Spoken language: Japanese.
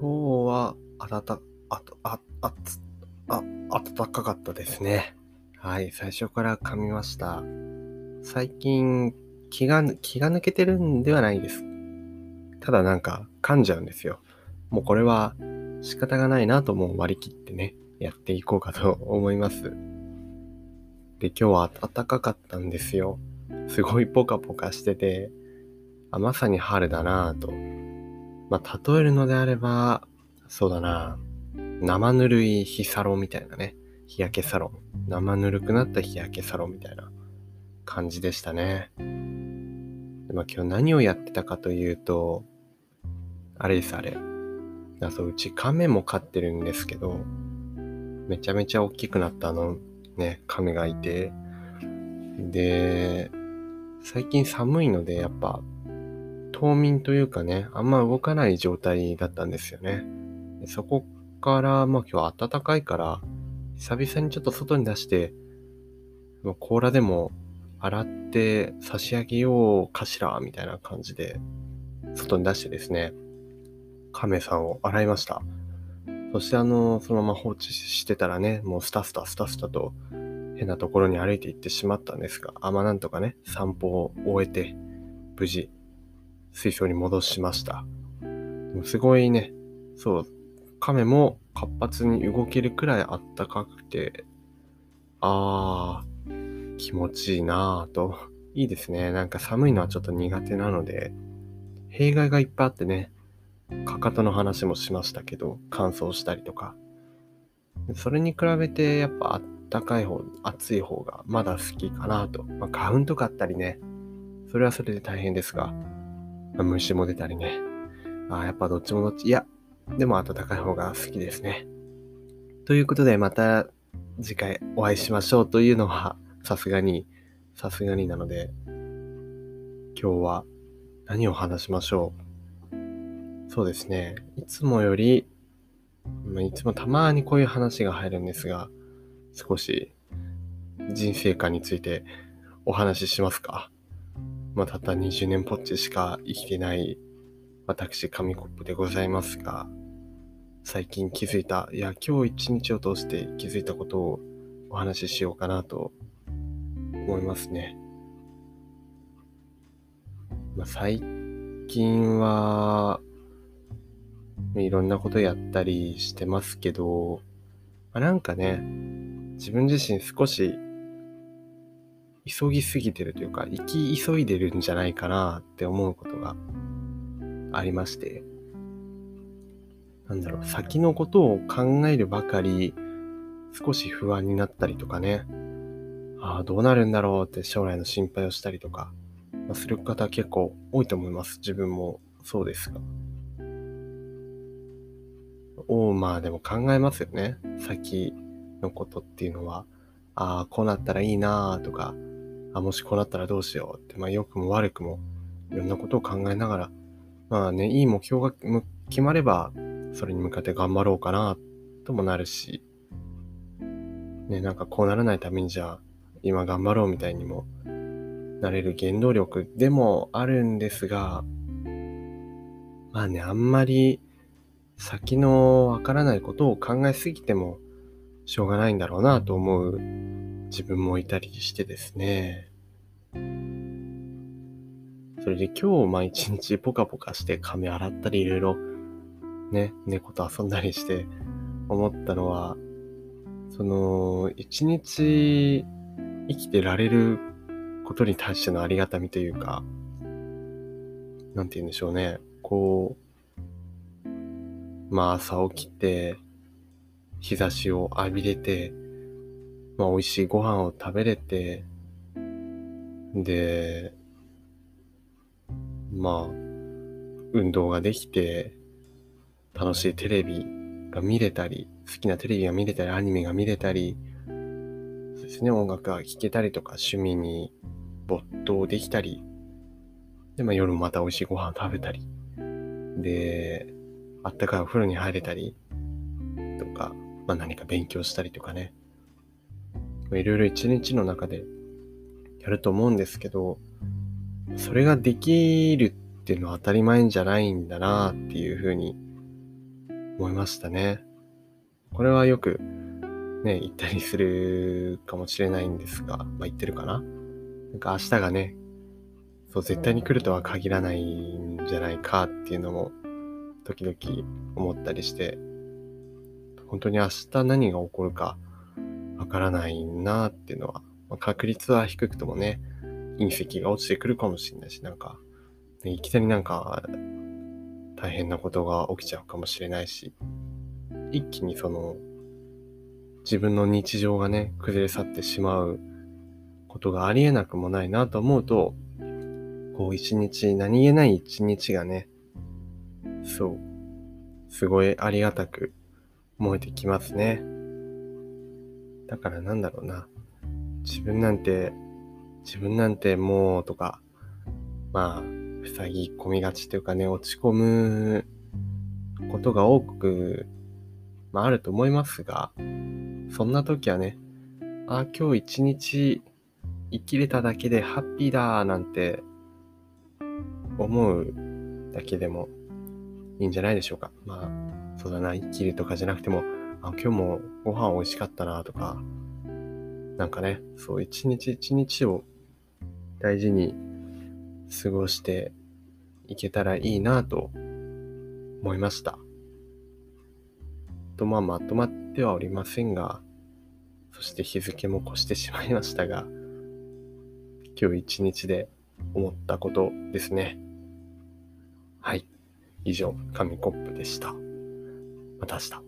今日は、暖かかったですね。はい、最初から噛みました。最近、気が、気が抜けてるんではないです。ただなんか噛んじゃうんですよ。もうこれは仕方がないなともう割り切ってね、やっていこうかと思います。で、今日は暖かかったんですよ。すごいポカポカしてて、あまさに春だなぁと。まあ、例えるのであれば、そうだな生ぬるい日サロンみたいなね。日焼けサロン。生ぬるくなった日焼けサロンみたいな感じでしたね。まあ、今日何をやってたかというと、あれです、あれ。あそううち亀も飼ってるんですけど、めちゃめちゃ大きくなったあのね、亀がいて、で、最近寒いのでやっぱ冬眠というかね、あんま動かない状態だったんですよね。そこから、まあ今日は暖かいから、久々にちょっと外に出して、まあ甲羅でも洗って差し上げようかしら、みたいな感じで、外に出してですね、亀さんを洗いました。そしてあの、そのまま放置してたらね、もうスタスタスタスタと変なところに歩いて行ってしまったんですが、あ、まあなんとかね、散歩を終えて、無事、水槽に戻しました。すごいね、そう、亀も活発に動けるくらいあったかくて、あー、気持ちいいなぁと。いいですね。なんか寒いのはちょっと苦手なので、弊害がいっぱいあってね、かかとの話もしましたけど、乾燥したりとか。それに比べて、やっぱあったかい方、暑い方がまだ好きかなと。まあ、花粉とかあったりね、それはそれで大変ですが、虫も出たりね。あーやっぱどっちもどっち。いや、でも暖かい方が好きですね。ということで、また次回お会いしましょうというのは、さすがに、さすがになので、今日は何を話しましょう。そうですね。いつもより、いつもたまにこういう話が入るんですが、少し人生観についてお話ししますか？まあ、たった20年ぽっちしか生きてない私、紙コップでございますが、最近気づいた、いや、今日一日を通して気づいたことをお話ししようかなと思いますね。まあ、最近は、いろんなことやったりしてますけど、まあ、なんかね、自分自身少し急ぎすぎてるというか、生き急いでるんじゃないかなって思うことがありまして、なんだろう、先のことを考えるばかり、少し不安になったりとかね、ああ、どうなるんだろうって将来の心配をしたりとか、まあ、する方結構多いと思います。自分もそうですが。おまあでも考えますよね。先のことっていうのは、ああ、こうなったらいいなとか、あもしこうなったらどうしようって、まあ良くも悪くもいろんなことを考えながら、まあね、いい目標が決まれば、それに向かって頑張ろうかなともなるし、ね、なんかこうならないためにじゃあ、今頑張ろうみたいにもなれる原動力でもあるんですが、まあね、あんまり先のわからないことを考えすぎてもしょうがないんだろうなと思う自分もいたりしてですね。それで今日、まあ一日ポカポカして髪洗ったりいろいろね、猫と遊んだりして思ったのは、その一日生きてられることに対してのありがたみというか、なんて言うんでしょうね。こう、まあ朝起きて、日差しを浴びれて、まあ美味しいご飯を食べれて、で、まあ、運動ができて、楽しいテレビが見れたり、好きなテレビが見れたり、アニメが見れたり、そうですね、音楽が聴けたりとか、趣味に没頭できたり、で、まあ夜もまた美味しいご飯を食べたり、で、あったかいお風呂に入れたり、とか、まあ何か勉強したりとかね、いろいろ一日の中でやると思うんですけど、それができるっていうのは当たり前じゃないんだなっていうふうに思いましたね。これはよくね、言ったりするかもしれないんですが、まあ言ってるかななんか明日がね、そう絶対に来るとは限らないんじゃないかっていうのも時々思ったりして、本当に明日何が起こるかわからないなっていうのは、まあ、確率は低くともね、隕石が落ちてくるかもしれないし、なんか、いきなりなんか大変なことが起きちゃうかもしれないし、一気にその自分の日常がね、崩れ去ってしまうことがありえなくもないなと思うと、こう一日、何気ない一日がね、そう、すごいありがたく思えてきますね。だからなんだろうな。自分なんて、自分なんてもうとか、まあ、塞ぎ込みがちというかね、落ち込むことが多く、まああると思いますが、そんな時はね、あ、今日一日生きれただけでハッピーだなんて思うだけでもいいんじゃないでしょうか。まあ、そうだな、生きるとかじゃなくても、あ、今日もご飯美味しかったなとか、なんかね、そう一日一日を大事に過ごしていけたらいいなと思いました。と、まあ、まとまってはおりませんが、そして日付も越してしまいましたが、今日一日で思ったことですね。はい。以上、紙コップでした。また明日。